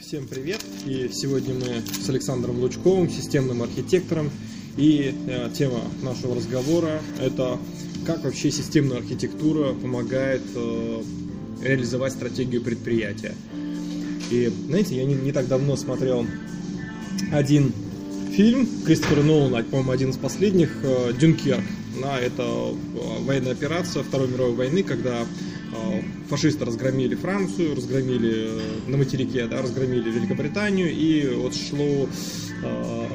Всем привет! И сегодня мы с Александром Лучковым, системным архитектором. И э, тема нашего разговора – это как вообще системная архитектура помогает э, реализовать стратегию предприятия. И, знаете, я не, не так давно смотрел один фильм Кристофера Нолана, по-моему, один из последних, э, «Дюнкерк». Да, это э, военная операция Второй мировой войны, когда фашисты разгромили Францию, разгромили э, на материке, да, разгромили Великобританию, и вот шло э,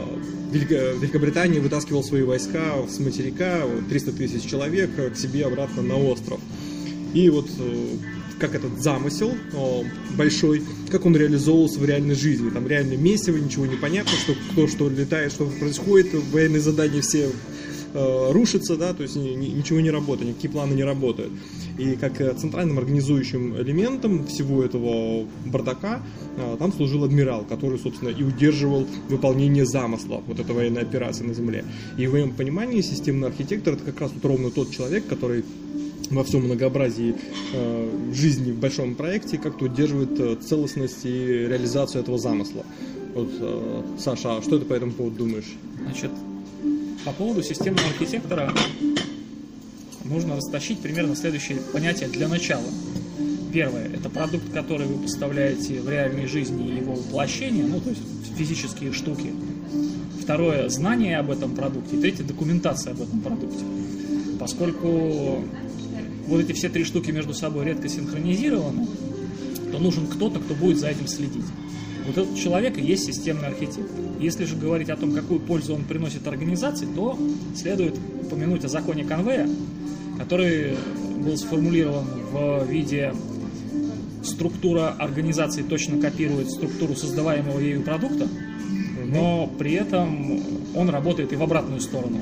Великобритания вытаскивала свои войска с материка, 300 тысяч человек, к себе обратно на остров. И вот как этот замысел большой, как он реализовывался в реальной жизни. Там реально месиво, ничего не понятно, что кто что летает, что происходит, военные задания все э, рушатся, да, то есть ни, ни, ничего не работает, никакие планы не работают. И как э, центральным организующим элементом всего этого бардака э, там служил адмирал, который, собственно, и удерживал выполнение замысла вот этой военной операции на Земле. И в моем понимании системный архитектор это как раз вот ровно тот человек, который во всем многообразии э, жизни в большом проекте как-то удерживает целостность и реализацию этого замысла. Вот, э, Саша, а что ты по этому поводу думаешь? Значит, по поводу системного архитектора нужно растащить примерно следующие понятия для начала. Первое – это продукт, который вы поставляете в реальной жизни и его воплощение, ну, то есть физические штуки. Второе – знание об этом продукте. Третье – документация об этом продукте. Поскольку вот эти все три штуки между собой редко синхронизированы, то нужен кто-то, кто будет за этим следить. Вот этот человек и есть системный архитектор. Если же говорить о том, какую пользу он приносит организации, то следует упомянуть о законе конвея, который был сформулирован в виде структура организации точно копирует структуру создаваемого ею продукта, но при этом он работает и в обратную сторону.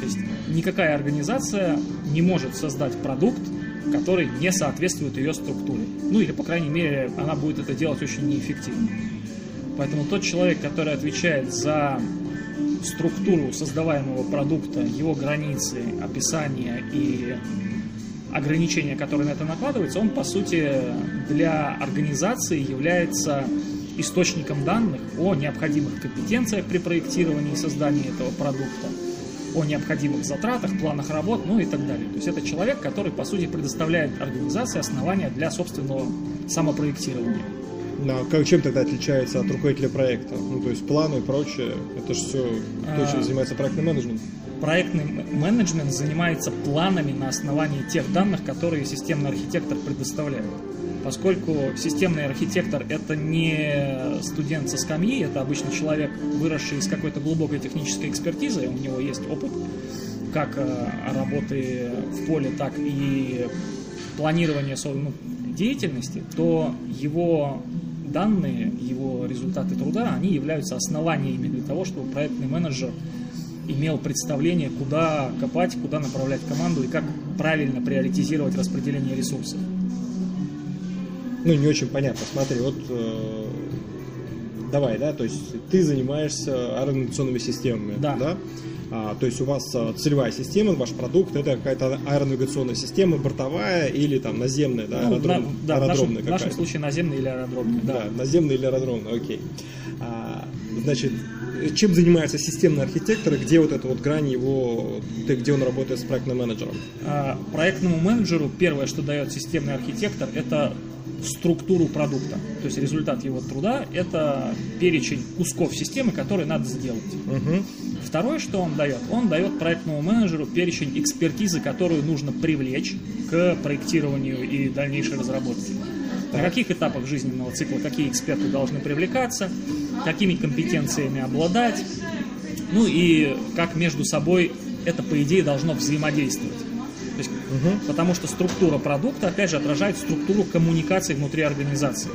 То есть никакая организация не может создать продукт, который не соответствует ее структуре. Ну или, по крайней мере, она будет это делать очень неэффективно. Поэтому тот человек, который отвечает за структуру создаваемого продукта, его границы, описание и ограничения, которые на это накладываются, он, по сути, для организации является источником данных о необходимых компетенциях при проектировании и создании этого продукта, о необходимых затратах, планах работ, ну и так далее. То есть это человек, который, по сути, предоставляет организации основания для собственного самопроектирования. Да, как, чем тогда отличается от руководителя проекта? Ну, то есть планы и прочее, это же все, кто а, занимается проектным менеджментом? Проектный менеджмент занимается планами на основании тех данных, которые системный архитектор предоставляет. Поскольку системный архитектор – это не студент со скамьи, это обычно человек, выросший из какой-то глубокой технической экспертизы, у него есть опыт как э, работы в поле, так и планирования ну, деятельности, то его данные, его результаты труда, они являются основаниями для того, чтобы проектный менеджер имел представление, куда копать, куда направлять команду и как правильно приоритизировать распределение ресурсов. Ну, не очень понятно. Смотри, вот э, давай, да, то есть ты занимаешься аэронационными системами, да? да? А, то есть у вас а, целевая система, ваш продукт это какая-то аэронавигационная система, бортовая или там наземная, да, ну, аэродром, на, да, аэродромная в нашем, в нашем случае наземная или аэродромная. Да, да наземная или аэродромная, окей. А, значит, чем занимается системный архитектор и где вот эта вот грань его, где он работает с проектным менеджером? А, проектному менеджеру первое, что дает системный архитектор, это структуру продукта. То есть результат его труда – это перечень кусков системы, которые надо сделать. Угу. Второе, что он дает, он дает проектному менеджеру перечень экспертизы, которую нужно привлечь к проектированию и дальнейшей разработке. На каких этапах жизненного цикла какие эксперты должны привлекаться, какими компетенциями обладать, ну и как между собой это, по идее, должно взаимодействовать. То есть, угу. Потому что структура продукта, опять же, отражает структуру коммуникации внутри организации.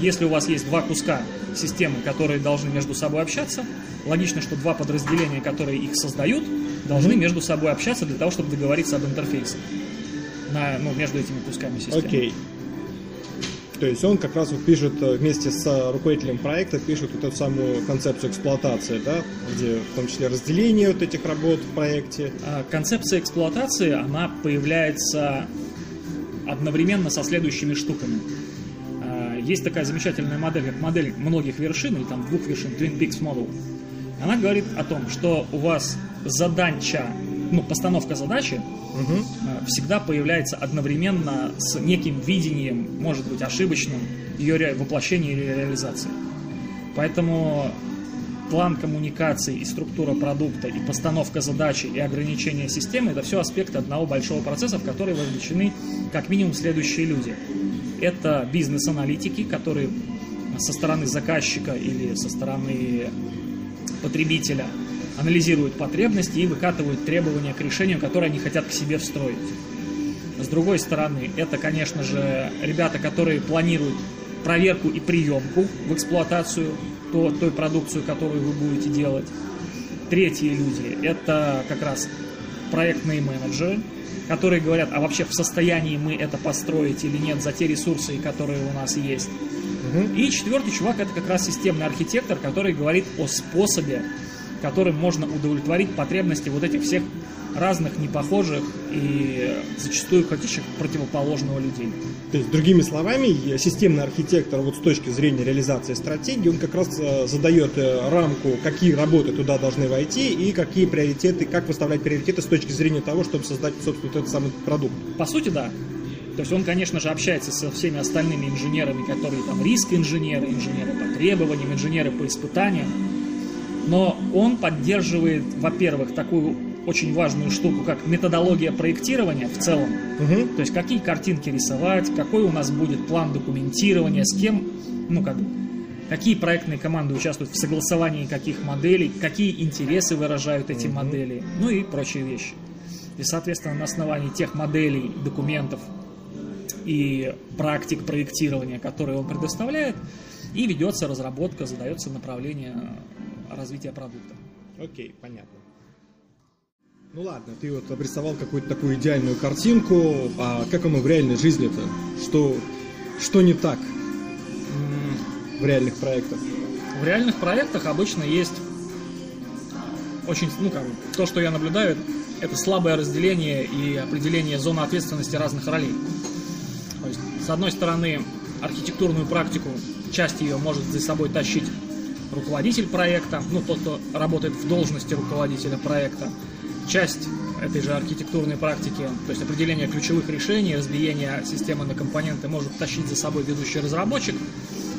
Если у вас есть два куска системы, которые должны между собой общаться, логично, что два подразделения, которые их создают, должны mm-hmm. между собой общаться для того, чтобы договориться об интерфейсе на, ну, между этими кусками системы. Окей. Okay. То есть он как раз вот пишет э, вместе с э, руководителем проекта, пишет эту самую концепцию эксплуатации, да, где в том числе разделение вот этих работ в проекте. А концепция эксплуатации, она появляется одновременно со следующими штуками. есть такая замечательная модель, как модель многих вершин, или там двух вершин, Twin Peaks Model. Она говорит о том, что у вас задача, ну, постановка задачи э, всегда появляется одновременно с неким видением, может быть, ошибочным, ее воплощения или реализации. Поэтому план коммуникации и структура продукта, и постановка задачи, и ограничение системы – это все аспекты одного большого процесса, в который вовлечены как минимум следующие люди. Это бизнес-аналитики, которые со стороны заказчика или со стороны потребителя анализируют потребности и выкатывают требования к решению, которые они хотят к себе встроить. С другой стороны, это, конечно же, ребята, которые планируют проверку и приемку в эксплуатацию то- той продукцию, которую вы будете делать. Третьи люди – это как раз проектные менеджеры, которые говорят, а вообще в состоянии мы это построить или нет за те ресурсы, которые у нас есть. Мгм. И четвертый чувак это как раз системный архитектор, который говорит о способе, которым можно удовлетворить потребности вот этих всех разных, непохожих и зачастую хотящих противоположного людей. То есть, другими словами, системный архитектор вот с точки зрения реализации стратегии, он как раз э, задает э, рамку, какие работы туда должны войти и какие приоритеты, как выставлять приоритеты с точки зрения того, чтобы создать, собственно, вот этот самый продукт. По сути, да. То есть он, конечно же, общается со всеми остальными инженерами, которые там риск-инженеры, инженеры по требованиям, инженеры по испытаниям. Но он поддерживает, во-первых, такую очень важную штуку, как методология проектирования в целом. Мгм. То есть какие картинки рисовать, какой у нас будет план документирования, с кем, ну как бы, какие проектные команды участвуют в согласовании каких моделей, какие интересы выражают эти модели, ну и прочие вещи. И, соответственно, на основании тех моделей, документов и практик проектирования, которые он предоставляет, и ведется разработка, задается направление развития продукта. Окей, понятно. Ну ладно, ты вот обрисовал какую-то такую идеальную картинку, а как оно в реальной жизни-то? Что, что не так в реальных проектах? В реальных проектах обычно есть очень, ну как, бы, то, что я наблюдаю, это слабое разделение и определение зоны ответственности разных ролей. То есть, с одной стороны, архитектурную практику, часть ее может за собой тащить руководитель проекта, ну, тот, кто работает в должности руководителя проекта. Часть этой же архитектурной практики, то есть определение ключевых решений, разбиение системы на компоненты может тащить за собой ведущий разработчик,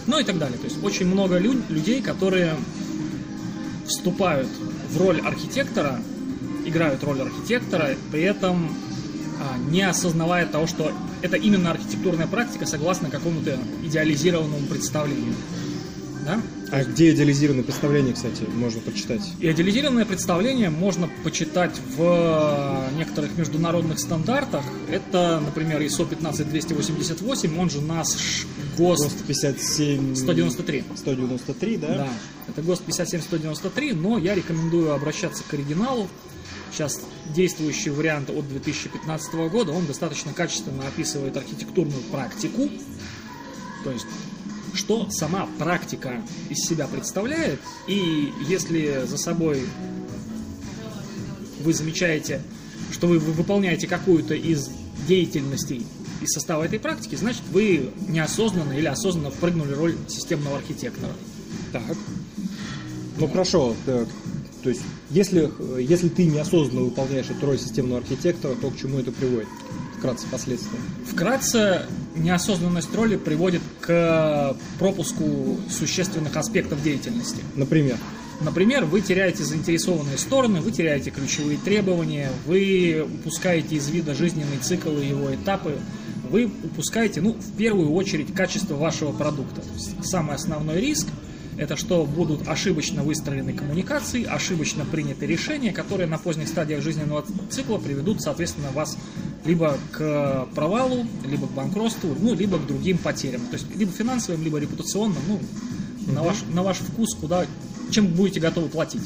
ну и так далее. То есть очень много лю- людей, которые вступают в роль архитектора, играют роль архитектора, при этом а, не осознавая того, что это именно архитектурная практика согласно какому-то идеализированному представлению. Да? А где идеализированное представление, кстати, можно почитать? Идеализированное представление можно почитать в некоторых международных стандартах. Это, например, ISO 15288, он же наш ГОСТ 157... 193. 193, да? Да, это ГОСТ 57193, но я рекомендую обращаться к оригиналу. Сейчас действующий вариант от 2015 года, он достаточно качественно описывает архитектурную практику, то есть что сама практика из себя представляет, и если за собой вы замечаете, что вы вы выполняете какую-то из деятельностей из состава этой практики, значит вы неосознанно или осознанно впрыгнули роль системного архитектора. Так. Ну хорошо, так. То есть, если, если ты неосознанно выполняешь эту роль системного архитектора, то к чему это приводит? Вкратце последствия. Вкратце, неосознанность роли приводит к пропуску существенных аспектов деятельности. Например. Например, вы теряете заинтересованные стороны, вы теряете ключевые требования, вы упускаете из вида жизненный цикл и его этапы, вы упускаете, ну, в первую очередь, качество вашего продукта. То есть самый основной риск – это что будут ошибочно выстроены коммуникации, ошибочно приняты решения, которые на поздних стадиях жизненного цикла приведут, соответственно, вас либо к провалу, либо к банкротству, ну, либо к другим потерям. То есть либо финансовым, либо репутационным, ну, на, ваш, на ваш вкус, куда, чем будете готовы платить.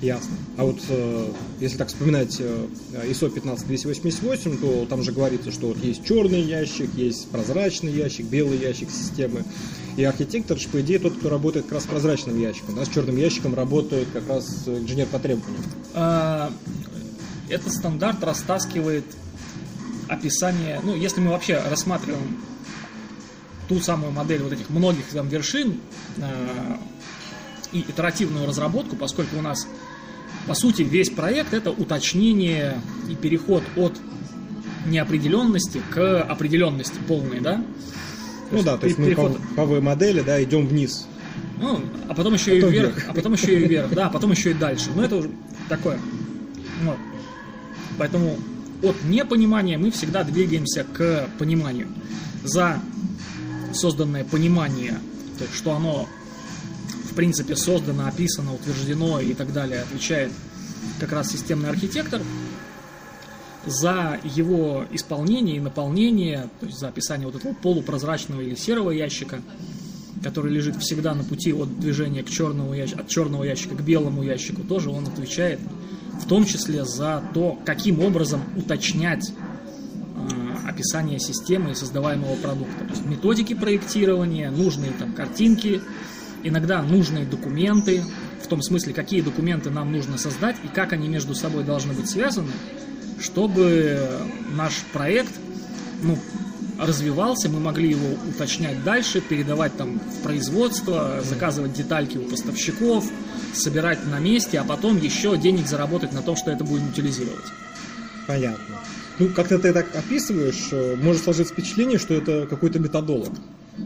Ясно. А вот э, если так вспоминать э, ISO 15288, то там же говорится, что вот есть черный ящик, есть прозрачный ящик, белый ящик системы. И архитектор, же, по идее, тот, кто работает как раз с прозрачным ящиком. Да, с черным ящиком работает как раз инженер по требованиям. А, Этот стандарт растаскивает описание, ну, если мы вообще рассматриваем ту самую модель вот этих многих там вершин э, и итеративную разработку, поскольку у нас, по сути, весь проект это уточнение и переход от неопределенности к определенности полной, да? То ну да, то есть мы переход... по, по модели, да, идем вниз. Ну, а потом еще потом и вверх, вверх, а потом еще и вверх, да, а потом еще и дальше. Ну, это уже такое. Вот. Поэтому от непонимания мы всегда двигаемся к пониманию. За созданное понимание, то есть что оно принципе создано, описано, утверждено и так далее, отвечает как раз системный архитектор. За его исполнение и наполнение, то есть за описание вот этого полупрозрачного или серого ящика, который лежит всегда на пути от движения к черному ящику, от черного ящика к белому ящику, тоже он отвечает в том числе за то, каким образом уточнять э, описание системы и создаваемого продукта. То есть методики проектирования, нужные там картинки, иногда нужные документы, в том смысле, какие документы нам нужно создать и как они между собой должны быть связаны, чтобы наш проект ну, развивался, мы могли его уточнять дальше, передавать там в производство, заказывать детальки у поставщиков, собирать на месте, а потом еще денег заработать на том, что это будем утилизировать. Понятно. Ну, как-то ты так описываешь, э, может сложиться впечатление, что это какой-то методолог.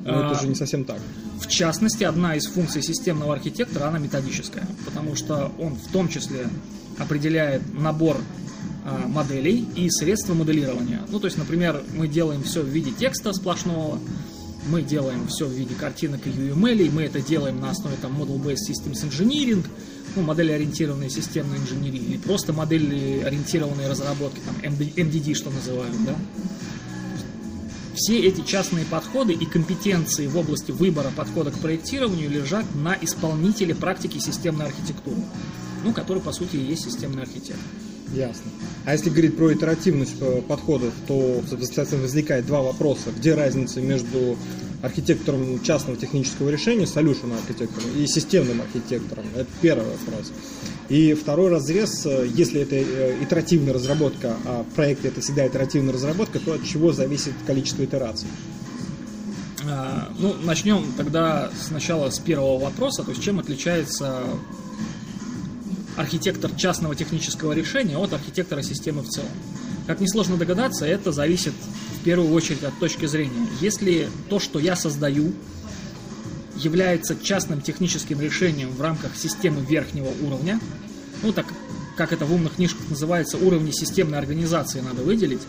Но а, это же не совсем так. В частности, одна из функций системного архитектора, она методическая, потому что он в том числе определяет набор а, моделей и средства моделирования. Ну, то есть, например, мы делаем все в виде текста сплошного, мы делаем все в виде картинок и UML, мы это делаем на основе там Model-Based Systems Engineering, ну, модели ориентированной системной инженерии, или просто модели ориентированной разработки, там MDD, что называют, да. Все эти частные подходы и компетенции в области выбора подхода к проектированию лежат на исполнителе практики системной архитектуры, ну, который, по сути, и есть системный архитектор. Ясно. А если говорить про итеративность э, подходов, то, соответственно, возникает два вопроса. Где разница между архитектором частного технического решения, solution архитектором и системным архитектором? Это первый вопрос. И второй разрез, э, если это э, итеративная разработка, а проект это всегда итеративная разработка, то от чего зависит количество итераций? А, ну, начнем тогда сначала с первого вопроса, то есть чем отличается архитектор частного технического решения от архитектора системы в целом. Как несложно догадаться, это зависит в первую очередь от точки зрения. Если то, что я создаю, является частным техническим решением в рамках системы верхнего уровня, ну так как это в умных книжках называется, уровни системной организации надо выделить.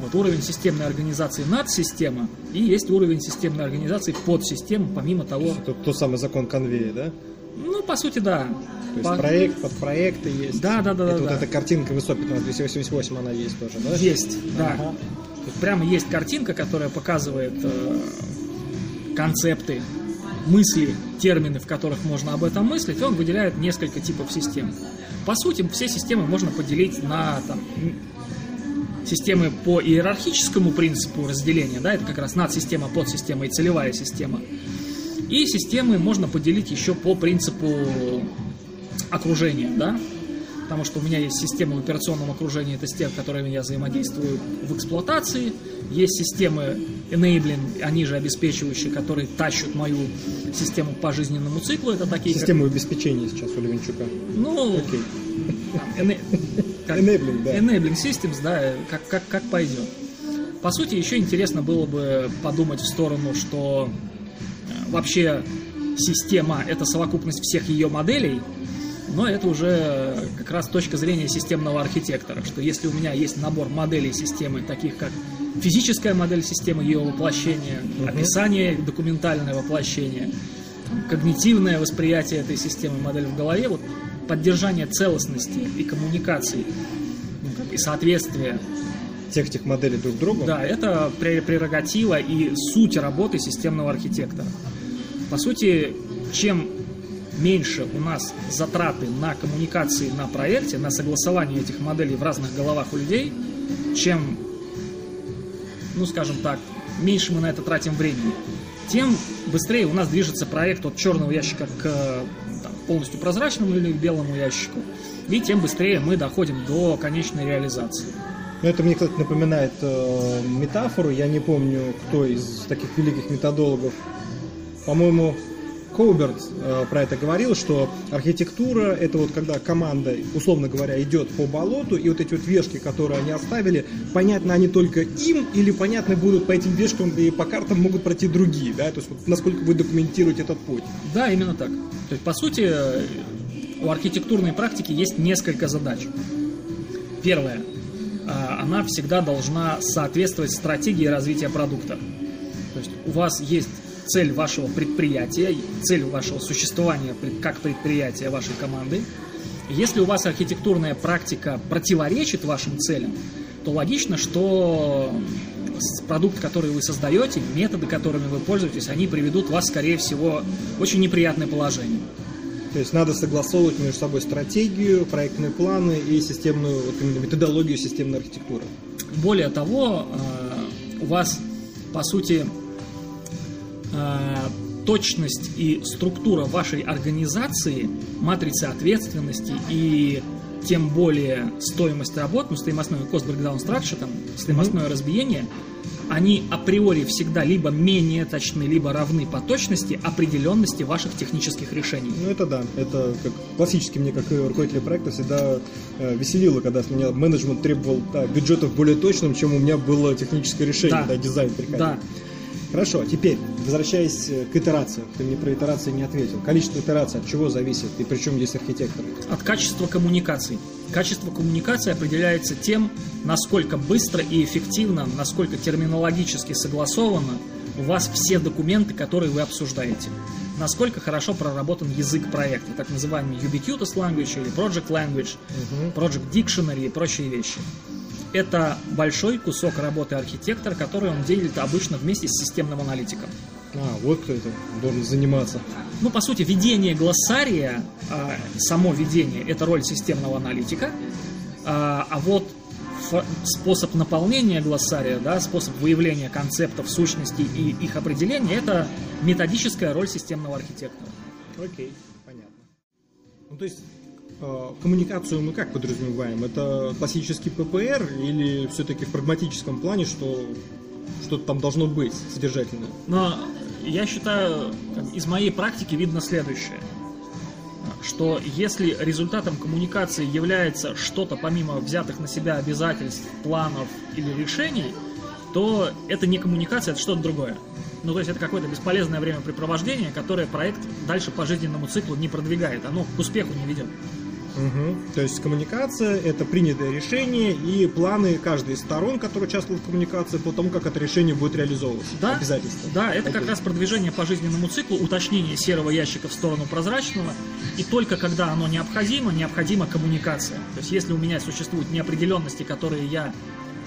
Вот уровень системной организации над система и есть уровень системной организации под систему, помимо того... Это тот самый закон конвея, да? Ну, по сути, да. То есть по... проект, подпроекты есть. Да, да, да. Это да, вот да. эта картинка высокая, 288 она есть тоже, да? Есть, да. Ага. Тут прямо есть картинка, которая показывает э, концепты, мысли, термины, в которых можно об этом мыслить. Он выделяет несколько типов систем. По сути, все системы можно поделить на там, системы по иерархическому принципу разделения, да, это как раз надсистема, подсистема и целевая система. И системы можно поделить еще по принципу окружения, да, потому что у меня есть системы в операционном окружении, это с тем, которыми я взаимодействую в эксплуатации, есть системы enabling, они же обеспечивающие, которые тащат мою систему по жизненному циклу, это такие Систему как... обеспечения сейчас у Левенчука. Ну, okay. там, как, enabling, да. Enabling systems, да, как, как, как пойдет. По сути, еще интересно было бы подумать в сторону, что вообще система – это совокупность всех ее моделей, но это уже как раз точка зрения системного архитектора, что если у меня есть набор моделей системы, таких как физическая модель системы, ее воплощение, uh-huh. описание, документальное воплощение, когнитивное восприятие этой системы, модель в голове, вот поддержание целостности и коммуникации ну, и соответствия тех тех моделей друг другу. Да, это прерогатива и суть работы системного архитектора. По сути, чем меньше у нас затраты на коммуникации на проекте, на согласование этих моделей в разных головах у людей, чем, ну скажем так, меньше мы на это тратим времени, тем быстрее у нас движется проект от черного ящика к там, полностью прозрачному или белому ящику, и тем быстрее мы доходим до конечной реализации. Ну, это мне, кстати, напоминает э, метафору. Я не помню, кто из таких великих методологов. По-моему, Коуберт э, про это говорил, что архитектура это вот когда команда, условно говоря, идет по болоту, и вот эти вот вешки, которые они оставили, понятно они только им, или понятны будут по этим вешкам и по картам могут пройти другие, да, то есть вот насколько вы документируете этот путь. Да, именно так. То есть, по сути, у архитектурной практики есть несколько задач. Первое. А, она всегда должна соответствовать стратегии развития продукта. То есть у вас есть цель вашего предприятия, цель вашего существования как предприятия вашей команды. Если у вас архитектурная практика противоречит вашим целям, то логично, что продукт, который вы создаете, методы, которыми вы пользуетесь, они приведут вас, скорее всего, в очень неприятное положение. То есть надо согласовывать между собой стратегию, проектные планы и системную, вот именно методологию системной архитектуры. Более того, э, у вас, по сути, точность и структура вашей организации, матрицы ответственности и тем более стоимость работ, ну, стоимостное cost breakdown structure, там, стоимостное mm-hmm. разбиение, они априори всегда либо менее точны, либо равны по точности определенности ваших технических решений. Ну это да, это как классически мне, как руководитель проекта, всегда э, веселило, когда с меня менеджмент требовал да, бюджетов более точным, чем у меня было техническое решение, да, да дизайн приходил. Да. Хорошо, теперь, возвращаясь э, к итерациям, ты мне про итерации не ответил. Количество итераций от чего зависит и причем здесь архитектор? От качества коммуникаций. Качество коммуникации определяется тем, насколько быстро и эффективно, насколько терминологически согласованно у вас все документы, которые вы обсуждаете. Насколько хорошо проработан язык проекта, так называемый ubiquitous language или project language, project dictionary и прочие вещи это большой кусок работы архитектора, который он делит обычно вместе с системным аналитиком. А, вот кто это должен заниматься. Ну, по сути, ведение глоссария, а, само ведение, это роль системного аналитика, а, а вот способ наполнения глоссария, да, способ выявления концептов, сущностей и их определения, это методическая роль системного архитектора. Окей, понятно. Ну, то есть коммуникацию мы как подразумеваем? Это классический ППР или все-таки в прагматическом плане, что что-то там должно быть содержательное? Но я считаю, из моей практики видно следующее что если результатом коммуникации является что-то помимо взятых на себя обязательств, планов или решений, то это не коммуникация, это что-то другое. Ну, то есть это какое-то бесполезное времяпрепровождение, которое проект дальше по жизненному циклу не продвигает, оно к успеху не ведет. Угу. То есть коммуникация – это принятое решение и планы каждой из сторон, которые участвуют в коммуникации, по тому, как это решение будет реализовываться. Да, обязательства. Да, это Окей. как раз продвижение по жизненному циклу, уточнение серого ящика в сторону прозрачного. И только когда оно необходимо, необходима коммуникация. То есть если у меня существуют неопределенности, которые я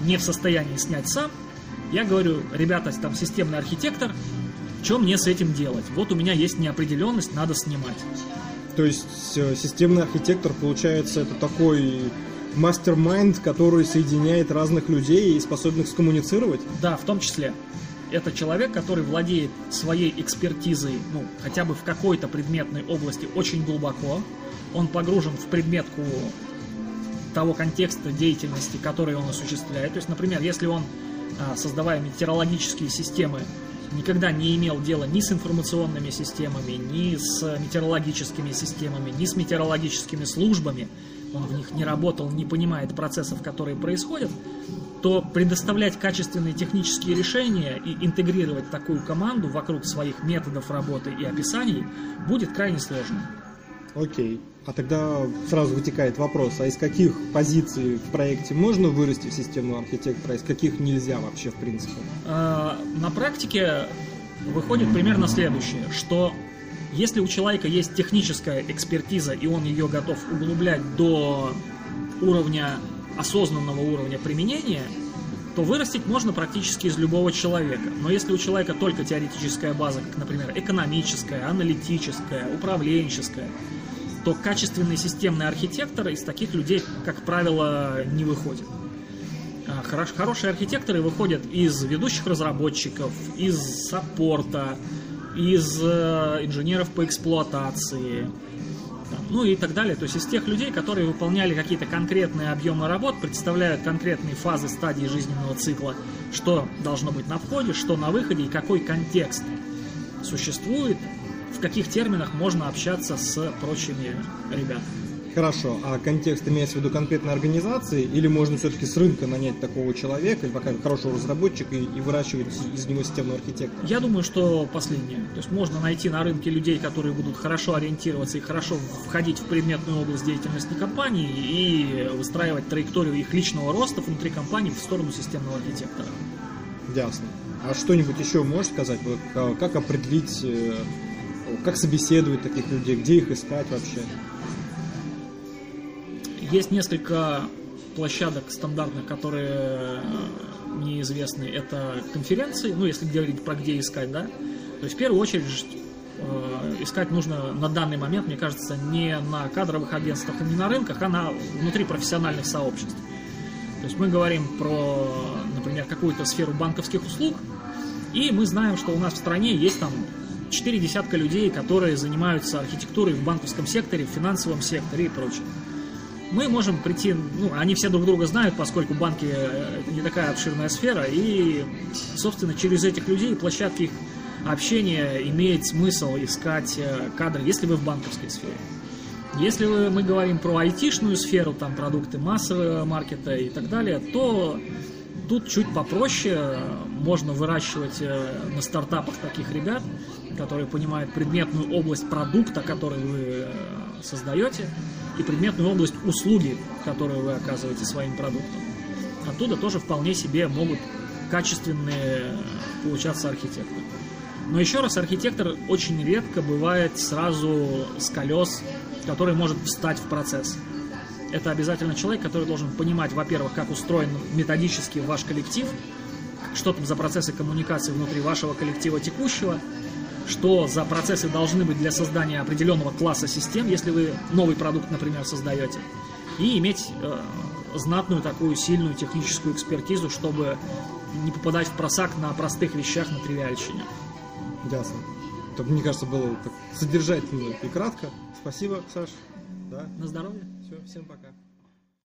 не в состоянии снять сам, я говорю, ребята, там системный архитектор, что мне с этим делать? Вот у меня есть неопределенность, надо снимать. То есть э, системный архитектор, получается, это такой мастер-майнд, который соединяет разных людей и способных скоммуницировать? Да, в том числе. Это человек, который владеет своей экспертизой, ну, хотя бы в какой-то предметной области очень глубоко. Он погружен в предметку того контекста деятельности, который он осуществляет. То есть, например, если он, а, создавая метеорологические системы, никогда не имел дела ни с информационными системами, ни с метеорологическими системами, ни с метеорологическими службами, он в них не работал, не понимает процессов, которые происходят, то предоставлять качественные технические решения и интегрировать такую команду вокруг своих методов работы и описаний будет крайне сложно. Окей. А тогда сразу вытекает вопрос, а из каких позиций в проекте можно вырасти в системного архитектора, а из каких нельзя вообще в принципе? А, на практике выходит примерно следующее, что если у человека есть техническая экспертиза, и он ее готов углублять до уровня осознанного уровня применения, то вырастить можно практически из любого человека. Но если у человека только теоретическая база, как, например, экономическая, аналитическая, управленческая, то качественный системный архитектор из таких людей, как правило, не выходит. А, хорош, хорошие архитекторы выходят из ведущих разработчиков, из саппорта, из э, инженеров по эксплуатации, ну и так далее. То есть из тех людей, которые выполняли какие-то конкретные объемы работ, представляют конкретные фазы стадии жизненного цикла, что должно быть на входе, что на выходе и какой контекст существует, в каких терминах можно общаться с прочими ребятами. Хорошо, а контекст имеется в виду конкретной организации, или можно все-таки с рынка нанять такого человека, или пока хорошего разработчика, и, и выращивать из него системного архитектора? Я думаю, что последнее. То есть можно найти на рынке людей, которые будут хорошо ориентироваться и хорошо входить в предметную область деятельности компании и выстраивать траекторию их личного роста внутри компании в сторону системного архитектора. Ясно. А что-нибудь еще можешь сказать? Вот, а, как определить, э, как собеседовать таких людей, где их искать вообще? Есть несколько площадок стандартных, которые э, мне известны. Это конференции, ну, если говорить про где искать, да. То есть, в первую очередь, э, искать нужно на данный момент, мне кажется, не на кадровых агентствах и не на рынках, а на внутри профессиональных сообществ. То есть мы говорим про, например, какую-то сферу банковских услуг, и мы знаем, что у нас в стране есть там четыре десятка людей, которые занимаются архитектурой в банковском секторе, в финансовом секторе и прочее мы можем прийти, ну, они все друг друга знают, поскольку банки э, не такая обширная сфера, и, собственно, через этих людей площадки их общения имеет смысл искать э, кадры, если вы в банковской сфере. Если мы говорим про айтишную сферу, там продукты массового маркета и так далее, то тут чуть попроще, можно выращивать э, на стартапах таких ребят, которые понимают предметную область продукта, который вы создаете, и предметную область услуги, которую вы оказываете своим продуктом. Оттуда тоже вполне себе могут качественные получаться архитекторы. Но еще раз, архитектор очень редко бывает сразу с колес, который может встать в процесс. Это обязательно человек, который должен понимать, во-первых, как устроен методически ваш коллектив, что там за процессы коммуникации внутри вашего коллектива текущего, что за процессы должны быть для создания определенного класса систем, если вы новый продукт, например, создаете, и иметь э, знатную такую сильную техническую экспертизу, чтобы не попадать в просак на простых вещах, на тривиальщине. Ясно. Так, мне кажется, было так содержательно и кратко. Спасибо, Саш. Да. На здоровье. Все, всем пока.